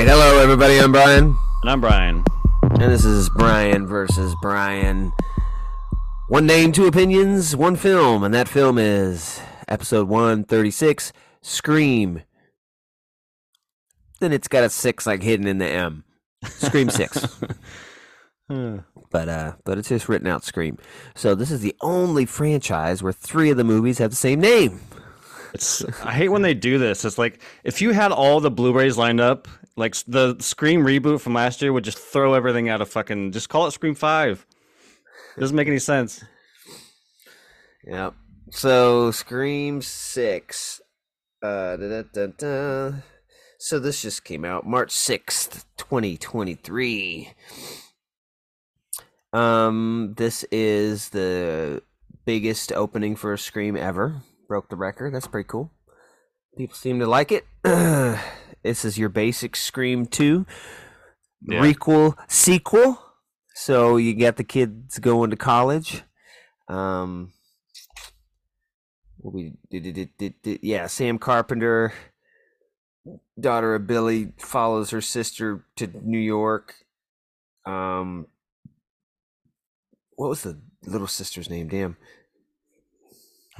right, hello everybody. I'm Brian, And I'm Brian. and this is Brian versus Brian. One name, two opinions, one film, and that film is episode 136, Scream. Then it's got a six like hidden in the M. Scream six. but uh but it's just written out Scream. So this is the only franchise where three of the movies have the same name. It's I hate when they do this. It's like if you had all the Blu-rays lined up, like the Scream reboot from last year would just throw everything out of fucking just call it Scream 5. It doesn't make any sense. Yeah. So Scream Six. Uh. So this just came out March sixth, twenty twenty three. Um, this is the biggest opening for a Scream ever. Broke the record. That's pretty cool. People seem to like it. this is your basic Scream two Yeah. requel sequel. So you got the kids going to college. Um, we did, did, did yeah, Sam Carpenter, daughter of Billy, follows her sister to New York. Um, what was the little sister's name? Damn,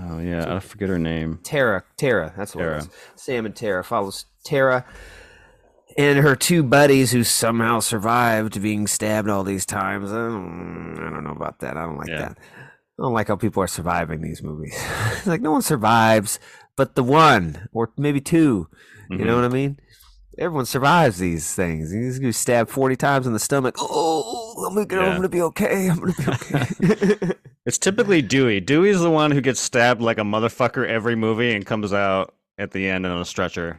Oh yeah, I forget her name. Tara. Tara. That's what it Tara. was. Sam and Tara follows Tara and her two buddies who somehow survived being stabbed all these times. I don't, I don't know about that. I don't like Yeah. that. I don't like how people are surviving these movies. it's like no one survives but the one or maybe 2 You Mm-hmm. know what I mean? Everyone survives these things. You get stabbed 40 times in the stomach. Oh, I'm gonna, Yeah. I'm gonna be okay. I'm gonna be okay. It's typically Dewey. Dewey's the one who gets stabbed like a motherfucker every movie and comes out at the end on a stretcher.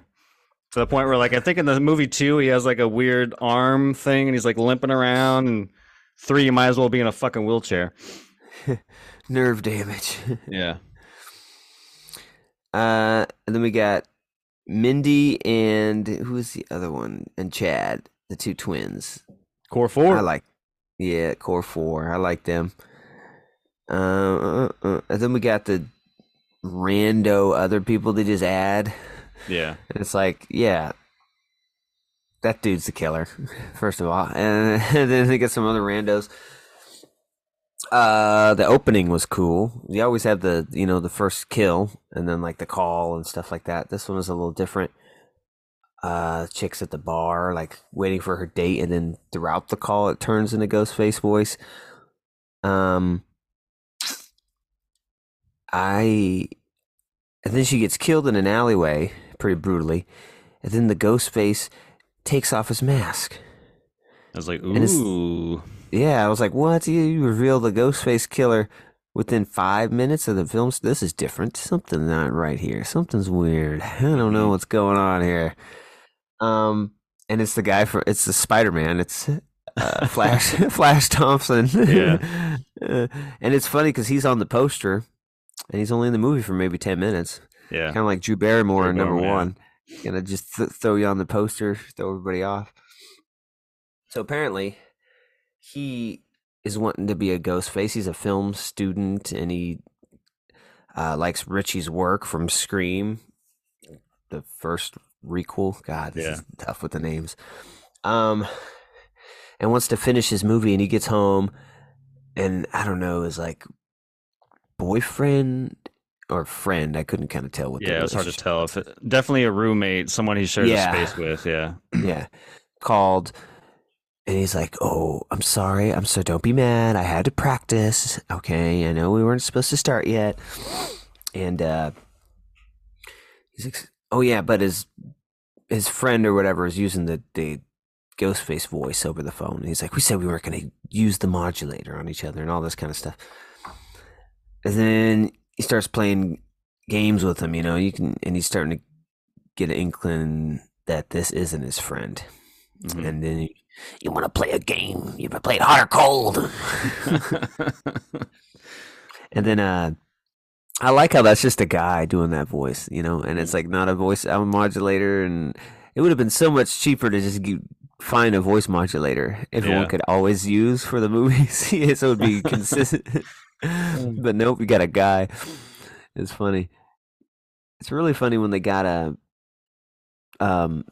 To the point where, like, I think in the movie two, he has like a weird arm thing and he's like limping around. And three, you might as well be in a fucking wheelchair. Nerve damage. Yeah. Uh, and then we got Mindy and who was the other one? And Chad, the two twins. Core four. I like, yeah, core four. I like them. Uh, uh, uh, and then we got the rando other people they just add, yeah. and it's like, yeah, that dude's the killer, first of all, and, and then they get some other randos. Uh, the opening was cool. You always have the, you know, the first kill, and then like the call and stuff like that. This one was a little different. Uh, chicks at the bar, like waiting for her date, and then throughout the call, it turns into Ghostface voice. Um, I, and then she gets killed in an alleyway, pretty brutally, and then the Ghostface takes off his mask. I was like, ooh. Yeah, I was like, what? You, you reveal the Ghostface killer within five minutes of the film? This is different. Something's not right here. Something's weird. I don't know what's going on here. Um, and it's the guy for it's the Spider Man. It's uh, Flash Flash Thompson. Yeah. Uh, and it's funny because he's on the poster, and he's only in the movie for maybe ten minutes. Yeah. Kind of like Drew Barrymore in number one. Gonna just th- throw you on the poster, throw everybody off. So apparently, he is wanting to be a ghost face. He's a film student, and he uh, likes Richie's work from Scream, the first requel. God, this Yeah. is tough with the names. Um, and wants to finish his movie, and he gets home, and I don't know, is like boyfriend or friend. I couldn't kind of tell what. Yeah, it was hard to tell. If it, definitely a roommate, someone he shares Yeah. a space with. Yeah. yeah, called, and he's like, "Oh, I'm sorry. I'm so don't be mad. I had to practice. Okay, I know we weren't supposed to start yet." And uh he's like, "Oh yeah, but his his friend or whatever is using the the Ghostface voice over the phone. And he's like, "We said we weren't going to use the modulator on each other and all this kind of stuff." And then he starts playing games with him. You know, you can, and he's starting to get an inkling that this isn't his friend. Mhm. And then you, you want to play a game. You ever played hot or cold? and then uh I like how that's just a guy doing that voice, you know, and it's like not a voice a modulator and it would have been so much cheaper to just find a voice modulator everyone Yeah. could always use for the movies. so it would be consistent. but nope, we got a guy. It's funny. It's really funny when they got a um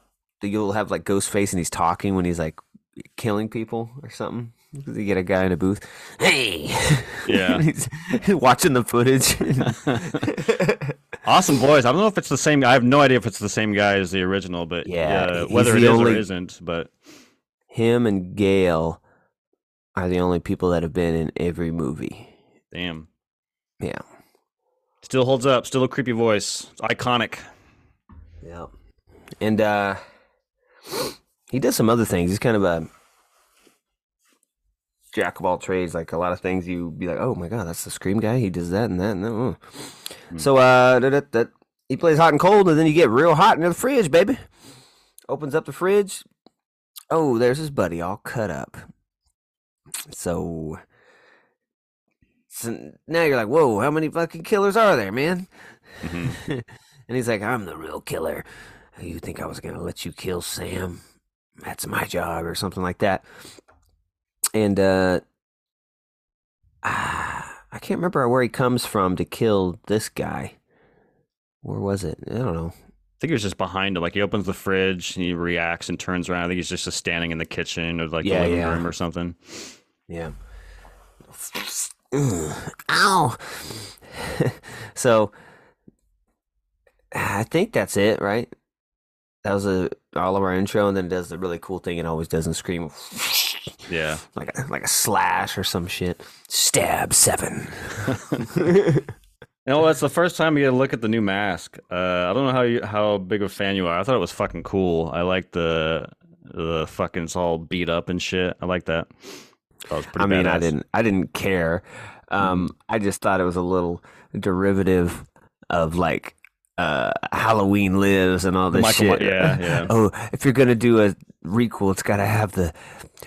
you'll have like Ghostface and he's talking when he's like killing people or something. You get a guy in a booth. Hey, Yeah. he's watching the footage. Awesome Boys. I don't know if it's the same. I have no idea if it's the same guy as the original, but Yeah, yeah, whether it is only- or isn't. But Him and Gail are the only people that have been in every movie. damn, Yeah, still holds up. Still a creepy voice. It's iconic. yeah, and uh, he does some other things. He's kind of a jack of all trades. Like a lot of things, you be like, "Oh my god, that's the Scream guy. He does that and that and that." oh." So uh, that, that, he plays hot and cold, and then you get real hot into the fridge, baby. Opens up the fridge. Oh, there's his buddy all cut up. So, so now you're like, whoa, how many fucking killers are there, man? Mhm. and he's like, I'm the real killer. You think I was gonna let you kill Sam? That's my job, or something like that. And uh, I can't remember where he comes from to kill this guy. Where was it? I don't know. I think he was just behind him. Like he opens the fridge and he reacts and turns around. I think he's just, just standing in the kitchen or like Yeah, the living yeah. room or something. Yeah. Ow. so I think that's it, right? That was a all of our intro, and then it does the really cool thing it always does in Scream, Yeah. like a, like a slash or some shit. Stab seven. No, that's the first time you get a look at the new mask. Uh, I don't know how you how big of a fan you are. I thought it was fucking cool. I like the the fucking it's all beat up and shit. I like that. That was pretty I mean, I didn't I didn't care. Um, I just thought it was a little derivative of like uh, Halloween Lives and all this Michael shit. Yeah, yeah. Oh, if you're gonna do a requel, it's gotta have the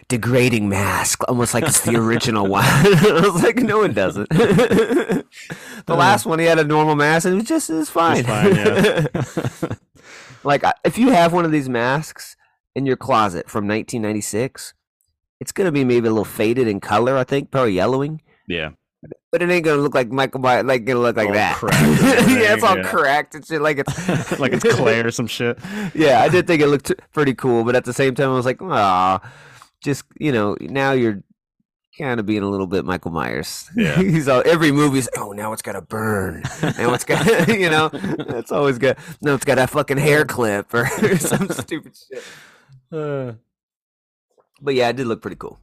degrading mask, almost like it's the original one. I was like, no, it doesn't. the last one, he had a normal mask, and it was just it was fine. fine, yeah. like if you have one of these masks in your closet from 1996, it's gonna be maybe a little faded in color. I think probably yellowing. Yeah. But it ain't gonna look like Michael Myers. Like gonna look like All that. cracked and everything, yeah, it's all yeah. cracked and shit. Like it's like it's clay or some shit. yeah, I did think it looked pretty cool, but at the same time, I was like, ah, just you know, now you're kind of being a little bit Michael Myers. Yeah. He's all every movie's. Oh, now it's got to burn. Now it's got, you know, it's always got. No, it's got a fucking hair clip or some stupid shit. Uh, But yeah, it did look pretty cool,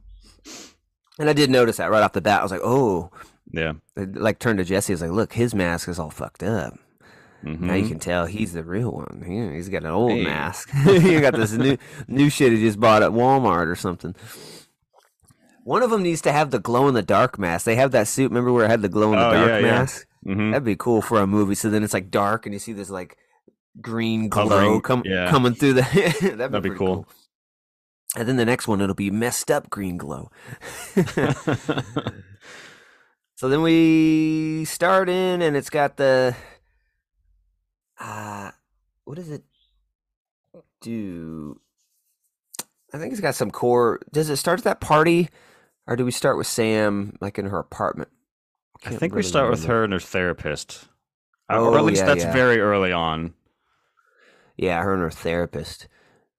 and I did notice that right off the bat. I was like, oh, yeah. I, like turned to Jesse. I was like, look, his mask is all fucked up. Now you Mhm. can tell he's the real one. He, he's got an old Hey. mask. he got this new new shit he just bought at Walmart or something. One of them needs to have the glow in the dark mask. They have that suit. Remember where it had the glow in the Oh, dark yeah, yeah. mask? Mhm. That'd be cool for a movie. So then it's like dark, and you see this like green glow come, yeah. coming through the. that'd, That'd be pretty cool. And then the next one, it'll be messed up green glow. So then we start in, and it's got the. Uh, what does it do? I think it's got some core. Does it start at that party, or do we start with Sam like in her apartment? I think we really start with her and her therapist. Oh, or at least yeah, that's yeah. very early on. Yeah, her and her therapist,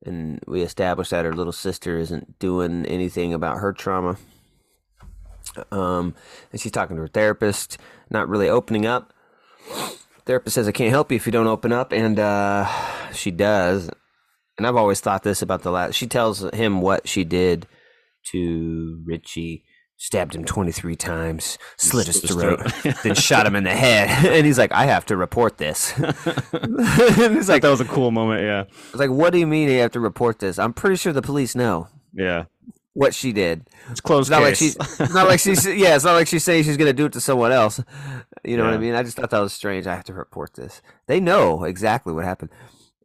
and we established that her little sister isn't doing anything about her trauma. Um, and she's talking to her therapist, not really opening up. Therapist says, "I can't help you if you don't open up," and uh, she does. And I've always thought this about the last. She tells him what she did to Richie. Stabbed him 23 times, slit his throat, throat. then shot him in the head. And he's like, I have to report this. and he's like like, that was a cool moment. Yeah. I was like, what do you mean you have to report this? I'm pretty sure the police know Yeah. What she did. It's closed It's not like case. she's it's not like she's yeah, it's not like she's saying she's gonna do it to someone else. You know what I mean? I just thought that was strange. I have to report this. They know exactly what happened.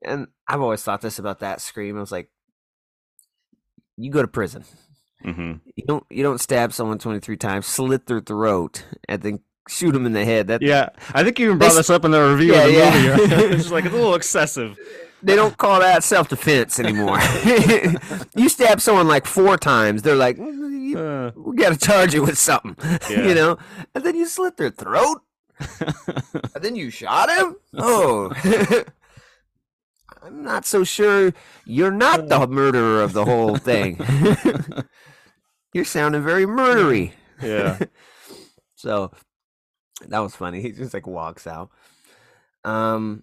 And I've always thought this about that scream. I was like, you go to prison. hmm You don't you don't stab someone twenty three times, slit their throat, and then shoot them in the head. That Yeah, I think you even brought this up in the review Yeah, of the yeah. movie. it's just like it's a little excessive. They don't call that self defense anymore. you stab someone like four times, they're like, "Mm, Uh, we got to charge you with something, Yeah. you know. And then you slit their throat, and then you shot him. Oh, I'm not so sure you're not the murderer of the whole thing. you're sounding very murdery. Yeah. So that was funny. He just like walks out. Um,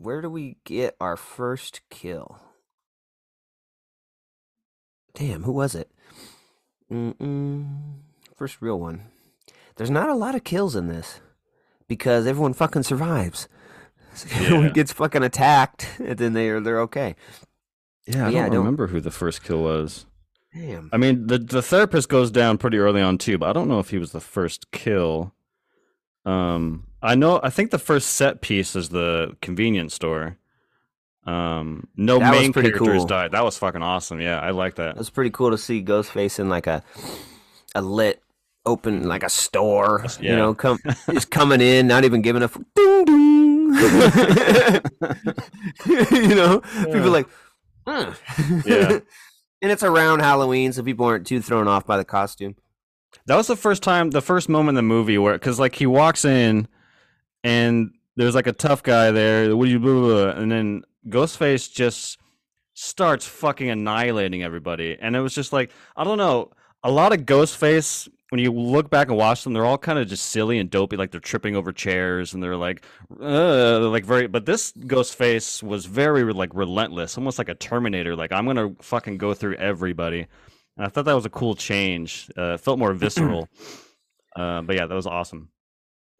where do we get our first kill? Damn, who was it? Mm-mm. First real one. There's not a lot of kills in this because everyone fucking survives. Everyone Yeah. gets fucking attacked, and then they are they're okay. Yeah, I Yeah, I don't don't- remember who the first kill was. Damn. I mean, the the therapist goes down pretty early on too, but I don't know if he was the first kill. Um, I know. I think the first set piece is the convenience store. Um, no That main characters cool. died. That was fucking awesome. Yeah, I like that. It was pretty cool to see Ghostface in like a a lit open like a store. Yeah. You know, come just coming in, not even giving a f- ding ding. you know, people like, huh. Yeah. and it's around Halloween, so people aren't too thrown off by the costume. That was the first time, the first moment in the movie where, because like he walks in, and there's like a tough guy there. What do you blah, blah, blah, and then Ghostface just starts fucking annihilating everybody, and it was just like I don't know. A lot of Ghostface, when you look back and watch them, they're all kind of just silly and dopey, like they're tripping over chairs and they're like, like very. But this Ghostface was very like relentless, almost like a Terminator. Like I'm gonna fucking go through everybody. And I thought that was a cool change. Uh, it felt more visceral. uh, but yeah, that was awesome.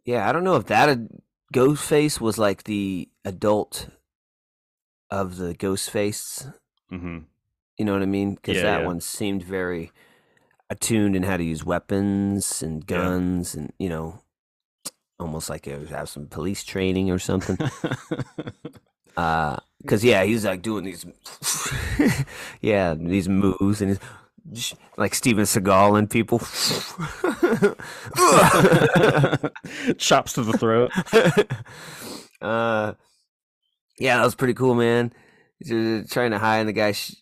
Yeah, I don't know if that ad- Ghostface was like the adult of the Ghostface. hmm You know what I mean? Because Yeah, that yeah. one seemed very attuned in how to use weapons and Yeah. guns, and you know, almost like it would have some police training or something. Uh, because yeah, he's like doing these, yeah, these moves, and he's like Steven Seagal and people. Chops to the throat. uh, yeah, that was pretty cool, man. Uh, trying to hide, and the guy sh-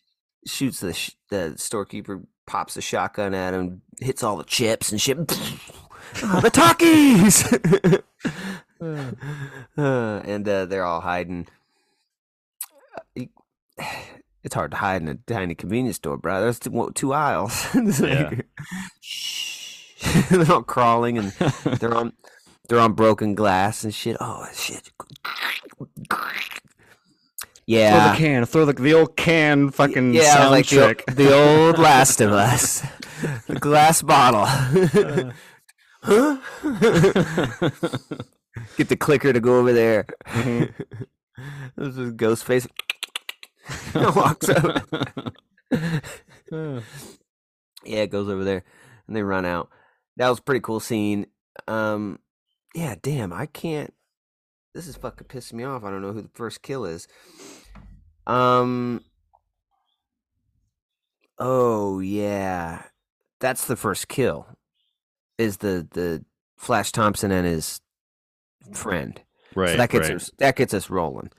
shoots the sh- the storekeeper, pops a shotgun at him, hits all the chips and shit. oh, the talkies. uh, and uh, they're all hiding. It's hard to hide in a tiny convenience store, bro. There's two, two aisles. Like, Shh. they're all crawling and they're on they're on broken glass and shit. Oh shit. Yeah. Throw the can. Throw the the old can. Fucking Yeah, sound like the, trick. o- the old Last of Us. The glass bottle. huh? Get the clicker to go over there. Mhm. this is Ghostface. Walks up. yeah, it goes over there, and they run out. That was a pretty cool scene. Um, yeah, damn, I can't. This is fucking pissing me off. I don't know who the first kill is. Um. Oh yeah, that's the first kill. Is the the Flash Thompson and his friend. right. so that gets right. us that gets us rolling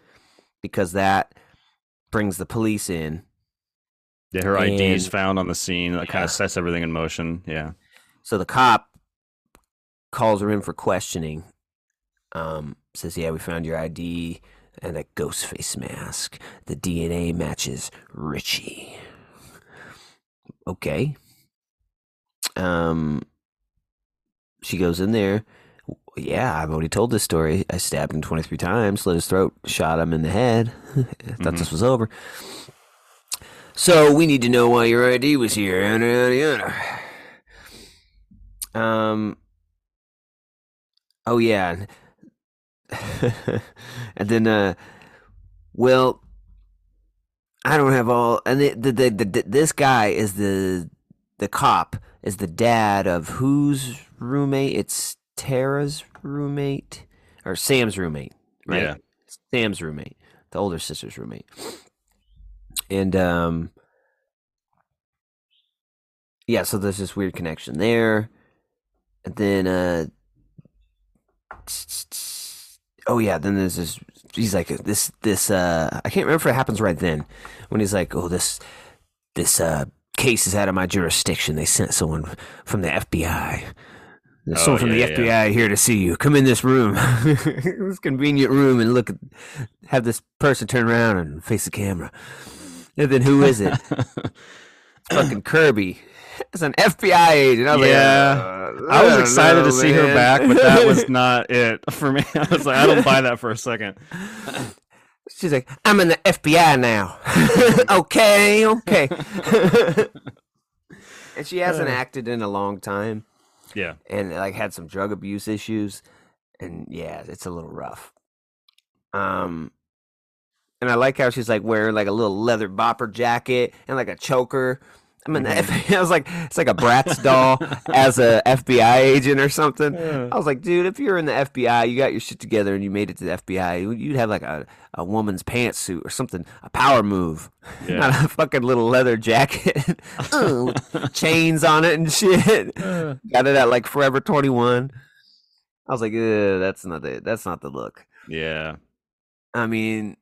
because that brings the police in. Yeah, her ID is found on the scene. That kind of sets everything in motion. Yeah. So the cop calls her in for questioning. Um, says, "Yeah, we found your ID and a ghost face mask. The DNA matches Richie." Okay. Um, she goes in there. Yeah, I've already told this story. I stabbed him 23 times, slit his throat, shot him in the head. I thought this was over. So we need to know why your ID was here. Um. Oh yeah. and then, uh, well, I don't have all. And the, the, the, the this guy is the the cop is the dad of whose roommate? It's Tara's roommate or Sam's roommate, right? Yeah. Sam's roommate, the older sister's roommate. And um yeah, so there's this weird connection there. And then uh oh yeah, then there's this he's like this this uh I can't remember if it happens right then when he's like, "Oh, this this uh case is out of my jurisdiction. They sent someone from the FBI." There's Oh, someone from yeah, the FBI yeah. here to see you. Come in this room, this convenient room, and look. At, have this person turn around and face the camera. And then who is it? Fucking Kirby. It's an FBI agent. I was Yeah. like, uh, I was excited know, to see her back, but that was not it for me. I was like, I don't buy that for a second. She's like, I'm in the FBI now. okay, okay. and she hasn't Uh. acted in a long time. Yeah. and like had some drug abuse issues and yeah it's a little rough um and i like how she's like wearing like a little leather bopper jacket and like a choker i mean Mhm. i was like it's like a bratz doll as a fbi agent or something i was like dude if you're in the fbi you got your shit together and you made it to the fbi you- you'd have like a, a woman's pantsuit or something a power move Yeah. not a fucking little leather jacket chains on it and shit got it at like Forever 21. I was like, that's not the that's not the look. yeah. I mean,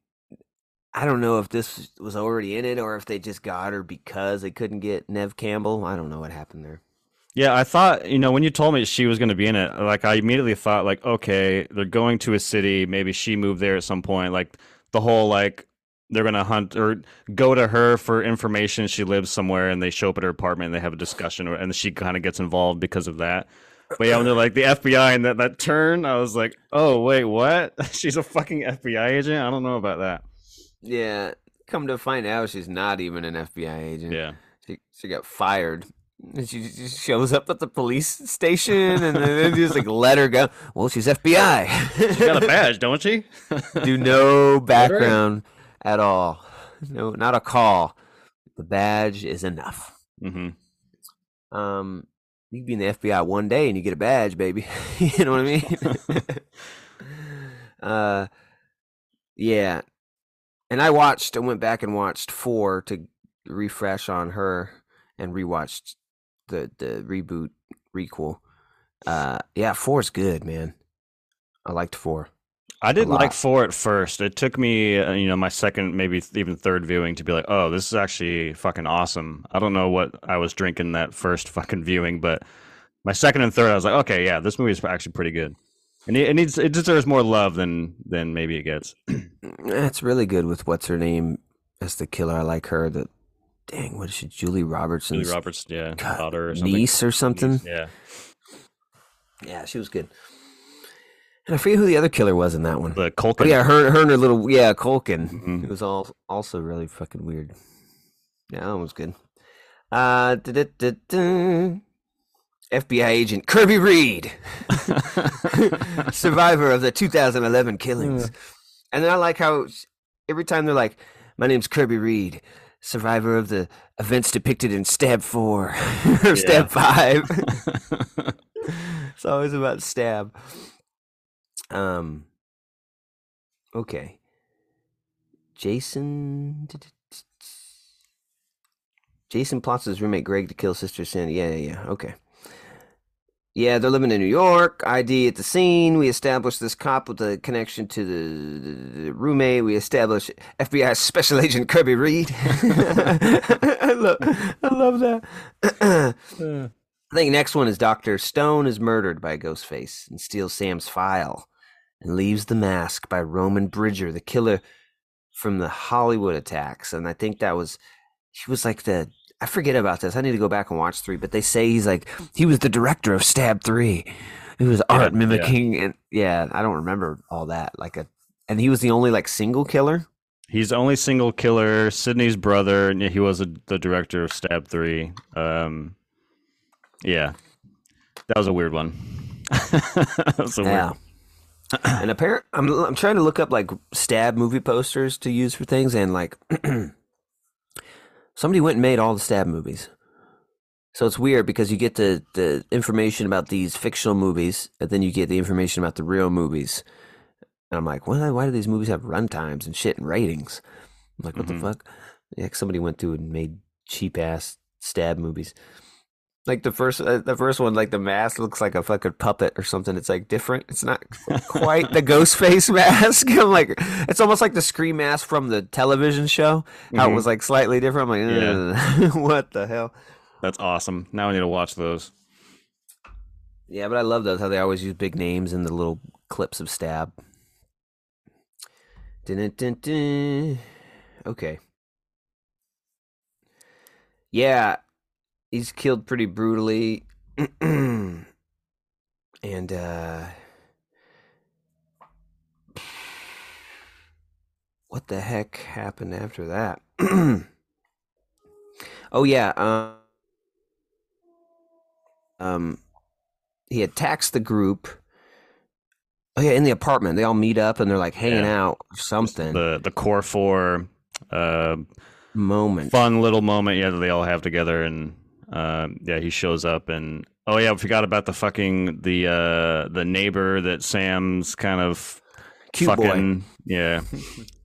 I don't know if this was already in it or if they just got her because they couldn't get Neve Campbell. I don't know what happened there. Yeah, I thought, you know, when you told me she was going to be in it, like I immediately thought like, okay, they're going to a city, maybe she moved there at some point, like the whole like they're going to hunt or go to her for information she lives somewhere and they show up at her apartment and they have a discussion and she kind of gets involved because of that. But yeah, when they're like the FBI and that that turn, I was like, "Oh, wait, what? She's a fucking FBI agent? I don't know about that." Yeah, come to find out, she's not even an FBI agent. Yeah. she she got fired. And she just shows up at the police station and then they just like let her go. Well, she's FBI. She got a badge, don't she? do no background at all. No, not a call. The badge is enough. hmm Um, you can be in the FBI one day and you get a badge, baby. you know what I mean? uh, yeah. And I watched. and went back and watched four to refresh on her, and rewatched the the reboot requel. Uh, yeah, four is good, man. I liked four. I didn't like four at first. It took me, uh, you know, my second, maybe even third viewing to be like, oh, this is actually fucking awesome. I don't know what I was drinking that first fucking viewing, but my second and third, I was like, okay, yeah, this movie is actually pretty good. And it, it needs, it deserves more love than than maybe it gets. That's really good with what's her name as the killer. I like her. That dang, what is she? Julie Robertson's Julie Roberts, yeah, God, daughter or something. niece or something. Yeah, Yeah, she was good. And I forget who the other killer was in that one. the But Culkin. yeah, her, her and her little yeah, Culkin. Mhm. It was all also really fucking weird. Yeah, that one was good. Uh, da-da-da-da. FBI agent Kirby Reed, survivor of the 2011 killings. And then I like how every time they're like, "My name's Kirby Reed, survivor of the events depicted in Stab Four or Stab Five. it's always about stab. Um. Okay. Jason. Jason plots his roommate Greg to kill sister Sandy. Yeah, yeah, yeah. Okay. Yeah, they're living in New York. ID at the scene. We establish this cop with a connection to the, the, the roommate. We establish FBI Special Agent Kirby Reed. I, love, I love that. I think next one is Dr. Stone is murdered by Ghostface and steals Sam's file and leaves the mask by Roman Bridger, the killer from the Hollywood attacks. And I think that was, he was like the, I forget about this. I need to go back and watch three, but they say he's like, he was the director of Stab 3. He was art yeah. mimicking. And yeah, I don't remember all that. Like a, and he was the only like single killer. He's the only single killer. Sidney's brother. and He was a, the director of Stab Three. Um, yeah, that was a weird one. that was a weird. Yeah. and apparent, I'm I'm trying to look up like stab movie posters to use for things, and like somebody went and made all the stab movies. So it's weird because you get the the information about these fictional movies, and then you get the information about the real movies. And I'm like, why why do these movies have runtimes and shit and ratings? I'm like, what Mhm. the fuck? Yeah, somebody went through and made cheap ass stab movies. Like the first, uh, the first one, like the mask looks like a fucking puppet or something. It's like different. It's not quite the ghost face mask. I'm like, it's almost like the scream mask from the television show. How it Mhm. was like slightly different. I'm like, Yeah. What the hell? That's awesome. Now I need to watch those. Yeah, but I love those how they always use big names in the little clips of stab. Dun-dun-dun-dun. Okay. Yeah, he's killed pretty brutally. and uh what the heck happened after that? oh yeah, um, um he attacks the group. Oh yeah, in the apartment, they all meet up and they're like hanging Yeah. out or something. The the core four uh, moment. fun little moment, yeah, that they all have together, and um, yeah, he shows up, and oh yeah, I forgot about the fucking the uh, the neighbor that Sam's kind of Cute boy. yeah.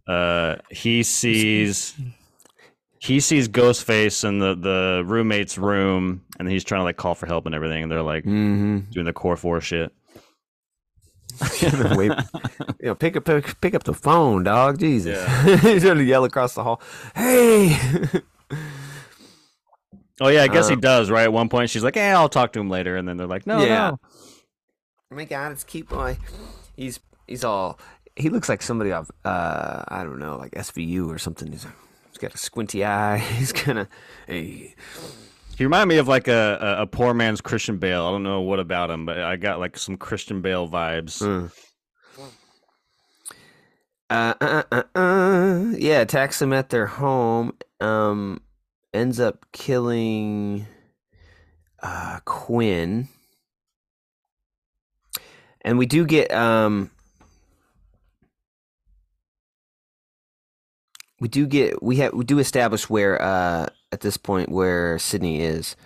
Uh, he sees he sees Ghostface in the the roommate's room, and he's trying to like call for help and everything, and they're like Mm-hmm. doing the core four shit. Wait, you know, pick up pick, pick up the phone, dog. Jesus, Yeah. he's gonna yell across the hall. Hey, Oh yeah, I guess he Um, does. Right at one point, she's like, "Yeah, I'll talk to him later," and then they're like, "No, Yeah. no." oh my God, it's cute boy. He's he's all. He looks like somebody off. Uh, I don't know, like SVU or something. He's, he's got a squinty eye. He's kind of. Hey, He reminded me of like a, a a poor man's Christian Bale. I don't know what about him, but I got like some Christian Bale vibes. Uh. Uh, uh, uh, uh, yeah, attacks them at their home. Um, ends up killing uh, Quinn, and we do get um, we do get we have we do establish where uh at this point where Sidney is.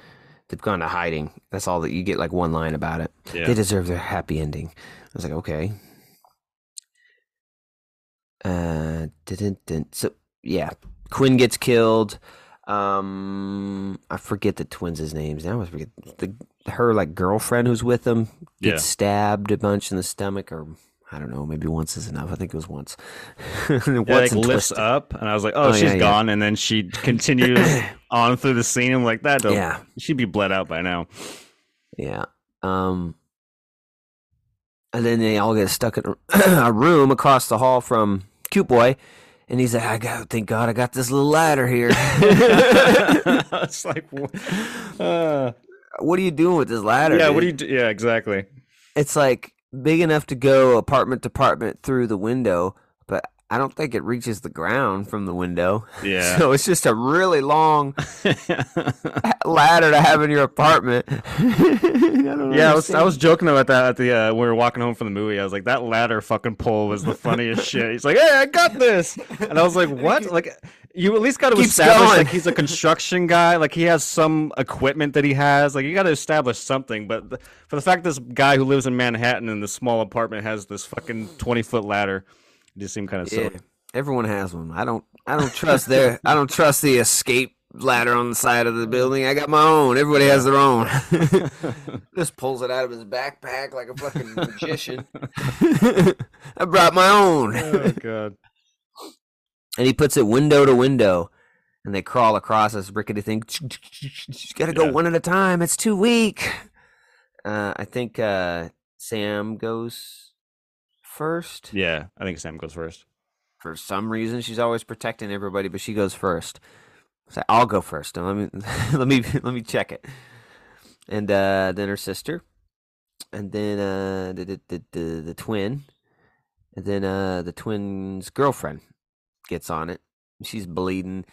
They've gone to hiding. That's all that you get. Like one line about it. Yeah. They deserve their happy ending. I was like, okay. Uh, didn't, didn't. So yeah, Quinn gets killed. Um, I forget the twins' names now. I forget the her like girlfriend who's with them gets Yeah. stabbed a bunch in the stomach, or I don't know, maybe once is enough. I think it was once. Yeah, like lifts twisted. up, and I was like, "Oh, Oh, she's yeah, gone," and then she continues on through the scene. I'm like, "That Yeah, she'd be bled out by now." yeah. Um, and then they all get stuck in a room across the hall from Cute Boy, and he's like, "I got, thank God, I got this little ladder here." it's like, uh, what are you doing with this ladder? yeah. dude? What do you? Do? Yeah, exactly. It's like big enough to go apartment to apartment through the window, I don't think it reaches the ground from the window. Yeah. So it's just a really long ladder to have in your apartment. I don't Yeah, I was I was joking about that at the uh, when we were walking home from the movie. I was like, that ladder fucking pole was the funniest shit. He's like, hey, I got this, and I was like, what? Like, you at least got to establish going. like he's a construction guy, like he has some equipment that he has. Like you got to establish something. But the, for the fact this guy who lives in Manhattan in this small apartment has this fucking twenty foot ladder, just seemed kind of Yeah, silly. everyone has one. I don't. I don't trust their. I don't trust the escape ladder on the side of the building. I got my own. Everybody has their own. Just pulls it out of his backpack like a fucking magician. I brought my own. oh god. and he puts it window to window, and they crawl across this rickety thing. You got to go Yeah. one at a time. It's too weak. Uh, I think uh, Sam goes first. Yeah, I think Sam goes first. For some reason, she's always protecting everybody, but she goes first. So I'll go first. Let me let me let me check it. And uh, then her sister, and then uh, the, the the the the twin, and then uh, the twin's girlfriend gets on it. She's bleeding,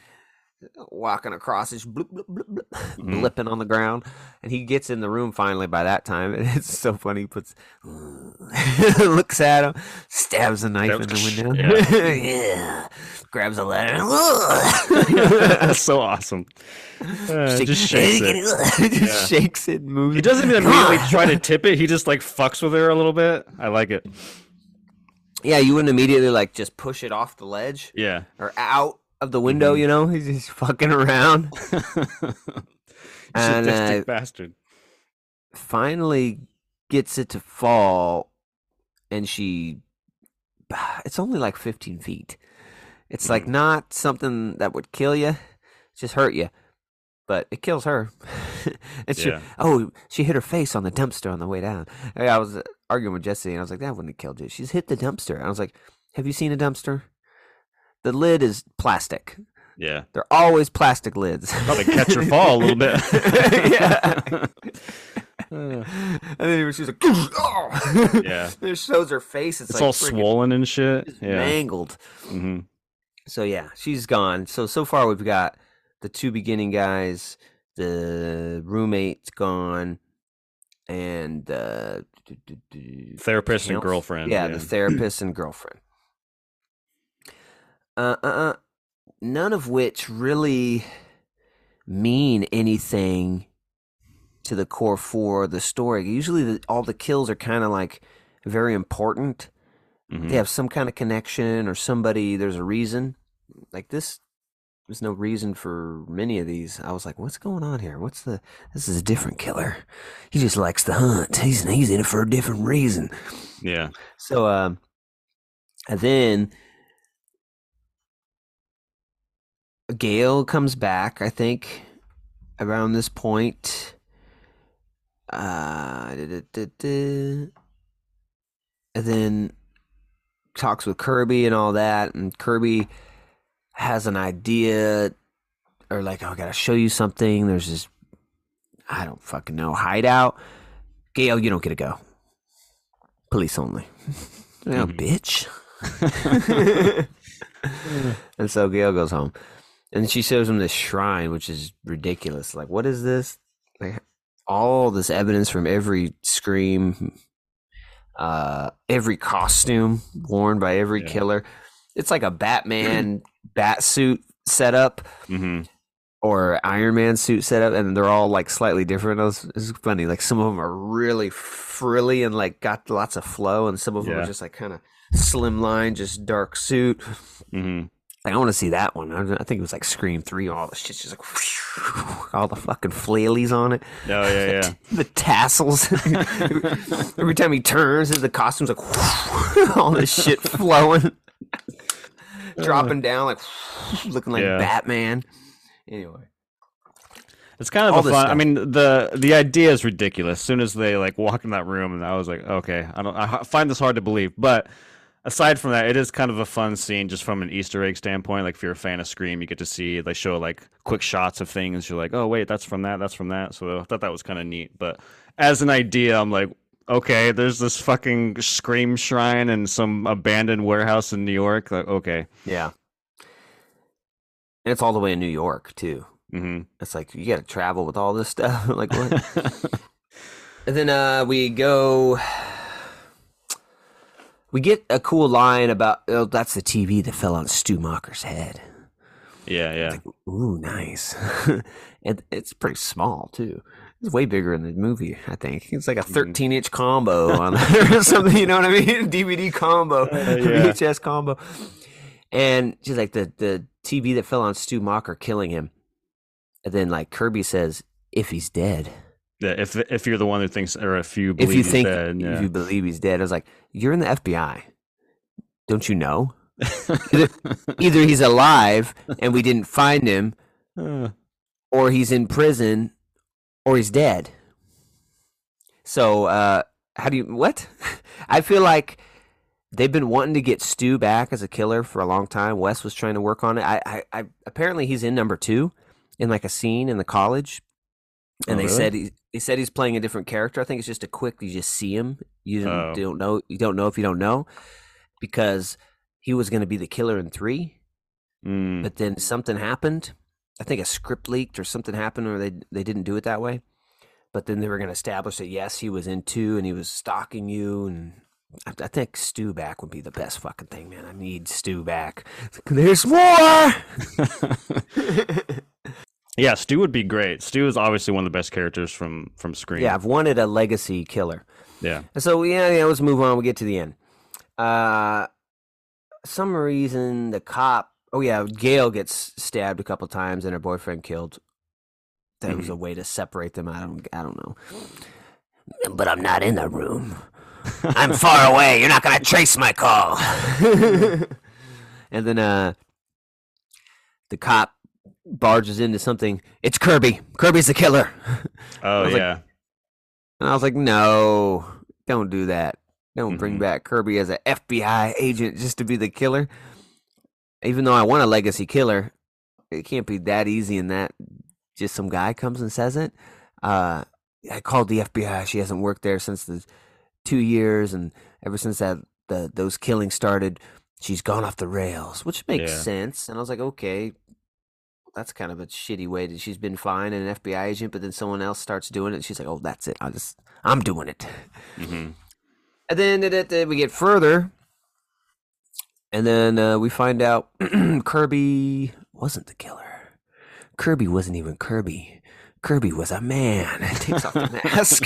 walking across, it's bloop, bloop, bloop, bloop, Mhm. blipping on the ground, and he gets in the room finally. By that time, and it's so funny. He puts looks at him, stabs a knife in the window, yeah. grabs a ladder, That's so awesome. Uh, Shake- just shakes it. just Yeah. shakes it, moves. He doesn't even immediately try to tip it. He just like fucks with her a little bit. I like it. Yeah, you wouldn't immediately like just push it off the ledge Yeah. or out of the window. Mhm. You know, he's just fucking around. And, Sadistic uh, bastard. Finally, gets it to fall, and she. It's only like fifteen feet. It's like Mhm. not something that would kill you, just hurt you, but it kills her. and she, Yeah. oh, she hit her face on the dumpster on the way down. I I was uh, arguing with Jesse, and I was like, that wouldn't have killed you. She's hit the dumpster. I was like, have you seen a dumpster? The lid is plastic. Yeah. They're always plastic lids. Probably catch her fall a little bit. yeah. And then she's like, oh. Yeah. it shows her face. It's, it's like all swollen and shit. Yeah. mangled. hmm So yeah, she's gone. So so far we've got the two beginning guys, the roommate's gone, and uh, Therapist and girlfriend. yeah, the therapist and girlfriend. Uh, uh, uh, none of which really mean anything to the core four of the story. Usually, the, all the kills are kind of like very important. Mhm. They have some kind of connection or somebody. There's a reason. Like this, there's no reason for many of these. I was like, what's going on here? What's the? This is a different killer. He just likes to hunt. He's he's in it for a different reason. Yeah. So, um, and then Gail comes back, I think, around this point. Uh, da- da- da- and then talks with Kirby and all that, and Kirby has an idea, or like, oh, I gotta show you something. There's this, I don't fucking know, hideout. Gail, you don't get to go. Police only. Yeah, Mhm. bitch. and so Gail goes home. And she shows him this shrine, which is ridiculous. Like, what is this? Like, all this evidence from every scream, uh, every costume worn by every Yeah. killer. It's like a Batman bat suit setup hmm or Iron Man suit setup, and they're all like slightly different. It's funny. Like some of them are really frilly and like got lots of flow, and some of them are just like kind of slimline, just dark suit. hmm Like I want to see that one. I, I think it was like Scream Three. All the shit's just like all the fucking flailies on it. Oh yeah, yeah. The tassels. Every time he turns, the costume's like all this shit flowing, dropping down like looking like Yeah. Batman. Anyway. It's kind of All a fun. I mean, the the idea is ridiculous. As soon as they like walk in that room, and I was like, okay, I don't. I find this hard to believe. But aside from that, it is kind of a fun scene, just from an Easter egg standpoint. Like if you're a fan of Scream, you get to see they show like quick shots of things. You're like, oh wait, that's from that. That's from that. So I thought that was kind of neat. But as an idea, I'm like. Okay, there's this fucking scream shrine and some abandoned warehouse in New York. Like, okay, Yeah. And it's all the way in New York too. hmm It's like you got to travel with all this stuff. like what? and then uh, we go. We get a cool line about oh, that's the TV that fell on Stu Macher's head. yeah, yeah, Ooh, nice. it, it's pretty small too. It's way bigger in the movie. I think it's like a mm-hmm. 13 inch combo on there or something. You know what I mean? DVD combo, uh, yeah. VHS combo. And she's like the the TV that fell on Stu Mocker killing him. And then like Kirby says, if he's dead, yeah. If if you're the one who thinks, or if you if believe you he's think dead, yeah. if you believe he's dead, I was like, you're in the FBI. Don't you know? either, either he's alive and we didn't find him, Uh, or he's in prison, or he's dead. So, uh, how do you what? I feel like they've been wanting to get Stu back as a killer for a long time. Wes was trying to work on it. I, I, I apparently he's in number two in like a scene in the college, and Oh, they really? said he, they said he's playing a different character. I think it's just a quick. You just see him. You don't, Oh. don't know. You don't know if you don't know, because he was going to be the killer in three mm, but then something happened. I think a script leaked or something happened, or they they didn't do it that way. But then they were going to establish that yes, he was in two and he was stalking you, and I, I think Stu back would be the best fucking thing, man. I need Stu back. There's more. yeah, Stu would be great. Stu is obviously one of the best characters from from Scream. yeah, I've wanted a legacy killer. yeah. So yeah, yeah, let's move on. We get to the end. Uh, some reason the cop. Oh yeah, Gail gets stabbed a couple times and her boyfriend killed. That was a way to separate them. I don't. I don't know. But I'm not in the room. I'm far away. You're not gonna trace my call. and then uh, the cop barges into something. It's Kirby. Kirby's the killer. Oh was like, yeah. And I was like, no, don't do that. Don't bring Mhm. back Kirby as an FBI agent just to be the killer. Even though I want a legacy killer, it can't be that easy in that just some guy comes and says it. Uh, I called the FBI. She hasn't worked there since the two years, and ever since that the those killings started, she's gone off the rails, which makes Yeah. sense. And I was like, okay, that's kind of a shitty way that she's been fine and an FBI agent, but then someone else starts doing it. She's like, oh, that's it. I just I'm doing it. hmm And then it- we get further, and then uh, we find out Kirby wasn't the killer. Kirby wasn't even Kirby. Kirby was a man. Takes off the mask.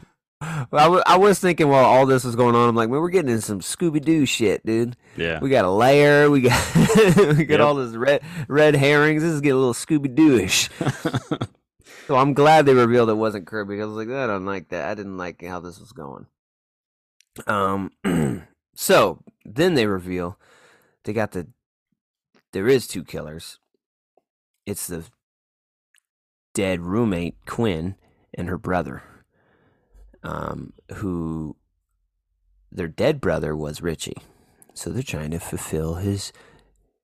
Well, I, w- I was thinking while all this was going on, I'm like, man, we're getting in some Scooby Doo shit, dude. Yeah. We got a layer. We got we got Yep. all this red red herrings. This is getting a little Scooby Doo-ish. So I'm glad they revealed it wasn't Kirby. I was like, I don't like that. I didn't like how this was going. Um, so then they reveal they got the there is two killers. It's the dead roommate Quinn and her brother, um, who their dead brother was Richie. So they're trying to fulfill his.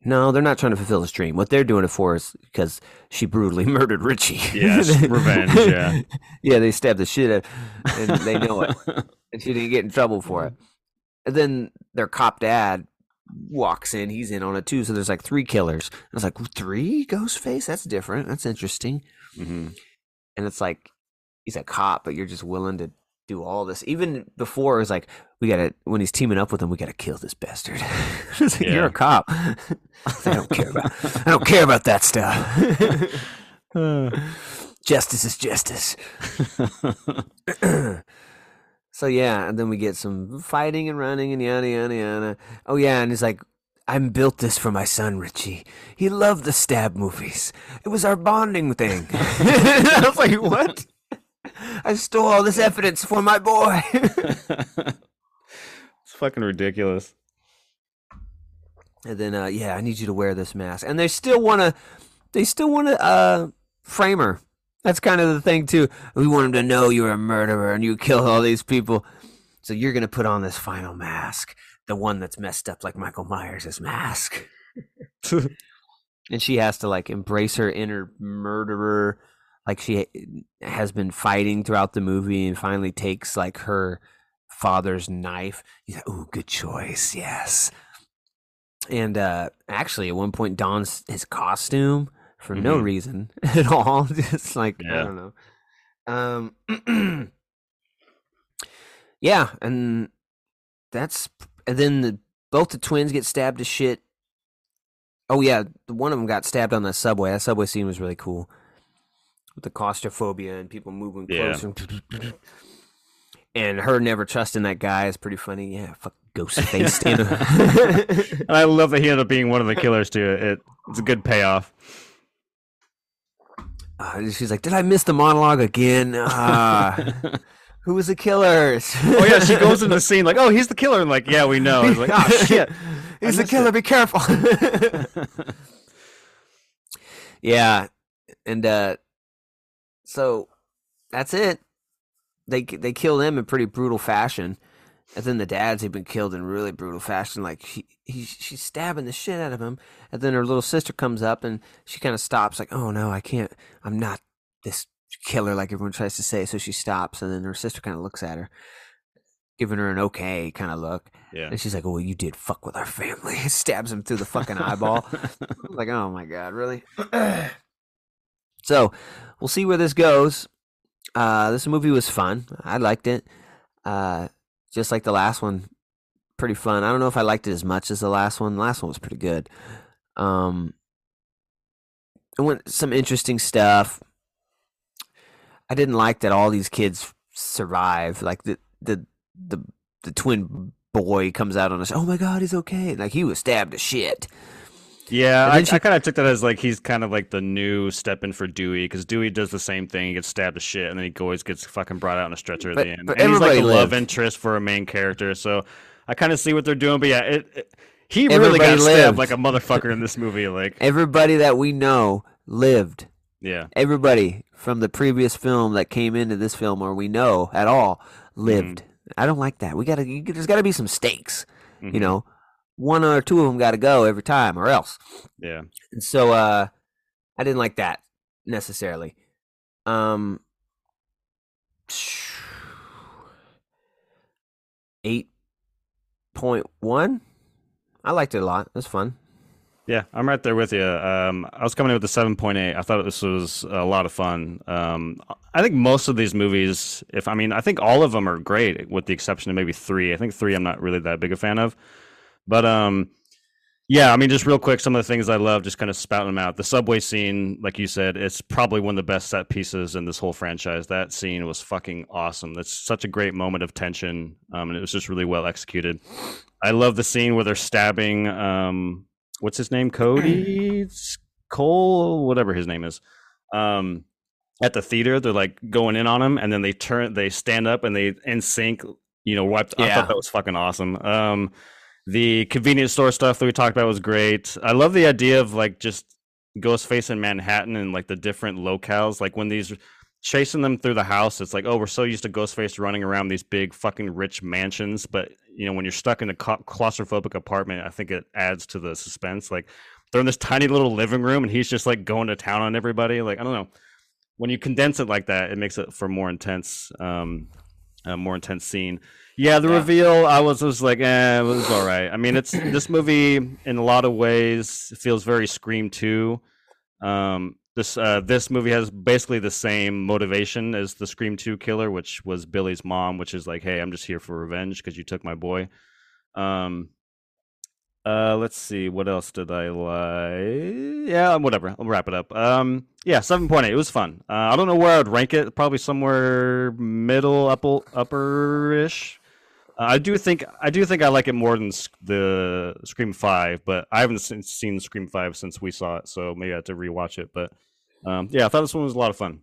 No, they're not trying to fulfill his dream. What they're doing it for is because she brutally murdered Richie. Yes, revenge, yeah. yeah, they stabbed the shit out, and they know it, and she didn't get in trouble for it. And then their cop dad walks in. He's in on it too. So there's like three killers. I was like, three Ghostface? That's different. That's interesting. hmm And it's like he's a cop, but you're just willing to do all this. Even before, it was like we gotta when he's teaming up with him, we gotta kill this bastard. Like, You're a cop. I don't care about. I don't care about that stuff. justice is justice. so yeah, and then we get some fighting and running and yada yada yada. Oh yeah, and he's like, "I'm built this for my son, Richie. He loved the stab movies. It was our bonding thing." I was like, "What?" I stole all this evidence for my boy. it's fucking ridiculous. and then, uh, yeah, I need you to wear this mask. And they still want to, they still want to uh, frame her. That's kind of the thing too. We want him to know you're a murderer and you killed all these people. So you're gonna put on this final mask, the one that's messed up like Michael Myers' mask. and she has to like embrace her inner murderer like she has been fighting throughout the movie and finally takes like her father's knife. He's like, ooh good choice yes. And uh actually at one point dons his costume for no Mhm. reason at all just like i don't know. Um yeah and that's and then the both the twins get stabbed to shit. Oh yeah, one of them got stabbed on the subway. That subway scene was really cool, with the claustrophobia and people moving Yeah. closer. And her never trusting that guy is pretty funny. Yeah, fuck ghost faced. you know? And I love that he ended up being one of the killers too. It it's a good payoff. Uh, she's like, "Did I miss the monologue again? Ah, who was the killer?" Oh yeah, she goes in the scene like, "Oh, he's the killer," and like, "Yeah, we know." It's like, "Oh shit." He's the killer. it." Be careful. yeah, and uh, so that's it. They they kill them in pretty brutal fashion, and then the dads have been killed in really brutal fashion. Like she he, she's stabbing the shit out of him, and then her little sister comes up and she kind of stops. Like, oh no, I can't. I'm not this killer like everyone tries to say. So she stops, and then her sister kind of looks at her, giving her an okay kind of look. Yeah. And she's like, "Oh, well, you did fuck with our family." Stabs him through the fucking eyeball. like, oh my god, really? so, we'll see where this goes. Uh, this movie was fun. I liked it. Uh, just like the last one, pretty fun. I don't know if I liked it as much as the last one. The last one was pretty good. Um, it went some interesting stuff. I didn't like that all these kids survive. Like the the the the twin boy comes out on us. Oh my god, he's okay. Like he was stabbed to shit. Yeah, I, she- I kind of took that as like he's kind of like the new step in for Dewey because Dewey does the same thing. He gets stabbed to shit, and then he always gets fucking brought out in a stretcher at But- the end. but and he's like the love interest for a main character, so I kind of see what they're doing. But yeah, it, it- He really Everybody got stabbed like a motherfucker in this movie. Like, Everybody that we know lived. yeah, Everybody from the previous film that came into this film, or we know at all, lived. I don't like that. We gotta. You, there's got to be some stakes. Mhm. You know, one or two of them got to go every time, or else. yeah. And so, uh, I didn't like that necessarily. Um, eight point one. I liked it a lot. It was fun. Yeah, I'm right there with you. Um, I was coming in with the 7.8. I thought this was a lot of fun. Um, I think most of these movies, if I mean, I think all of them are great, with the exception of maybe three. I think three I'm not really that big a fan of. But um, yeah, I mean, just real quick, some of the things I love, just kind of spouting them out. The subway scene, like you said, it's probably one of the best set pieces in this whole franchise. That scene was fucking awesome. That's such a great moment of tension, um, and it was just really well executed. I love the scene where they're stabbing. Um, what's his name? Cody Cole, whatever his name is. Um, at the theater, they're like going in on him, and then they turn, they stand up, and they in sync. You know, wiped. I thought that was fucking awesome. Um, the convenience store stuff that we talked about was great. I love the idea of like just Ghostface in Manhattan and like the different locales. Like when these chasing them through the house, it's like, oh, we're so used to Ghostface running around these big fucking rich mansions, but you know when you're stuck in a claustrophobic apartment, I think it adds to the suspense. Like they're in this tiny little living room, and he's just like going to town on everybody. Like I don't know. When you condense it like that, it makes it for more intense, um, more intense scene. Yeah, the Yeah. reveal, I was was like, eh, it was all right. I mean, it's this movie in a lot of ways feels very Scream two. Um, this uh, this movie has basically the same motivation as the Scream two killer, which was Billy's mom, which is like, hey, I'm just here for revenge because you took my boy. Um, uh, let's see, what else did I like? Yeah, whatever. I'll wrap it up. Um, yeah, seven point eight. It was fun. Uh, I don't know where I would rank it. Probably somewhere middle, upper, upper-ish. Uh, I do think I do think I like it more than the Scream Five, but I haven't seen, Scream Five since we saw it, so maybe I have to rewatch it. But um, yeah, I thought this one was a lot of fun.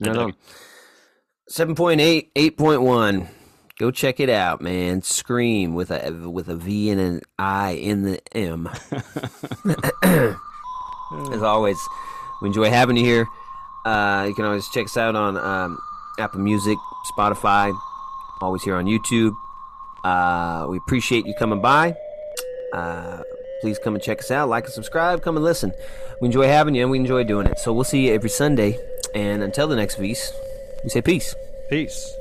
No, no. 7.8, 8.1. Go check it out, man. Scream with a with a V and an I in the M. As always, we enjoy having you here. Uh, you can always check us out on um, Apple Music, Spotify, always here on YouTube. Uh, we appreciate you coming by. Uh, please come and check us out. Like and subscribe. Come and listen. We enjoy having you and we enjoy doing it. So we'll see you every Sunday. And until the next V's, we say peace. Peace.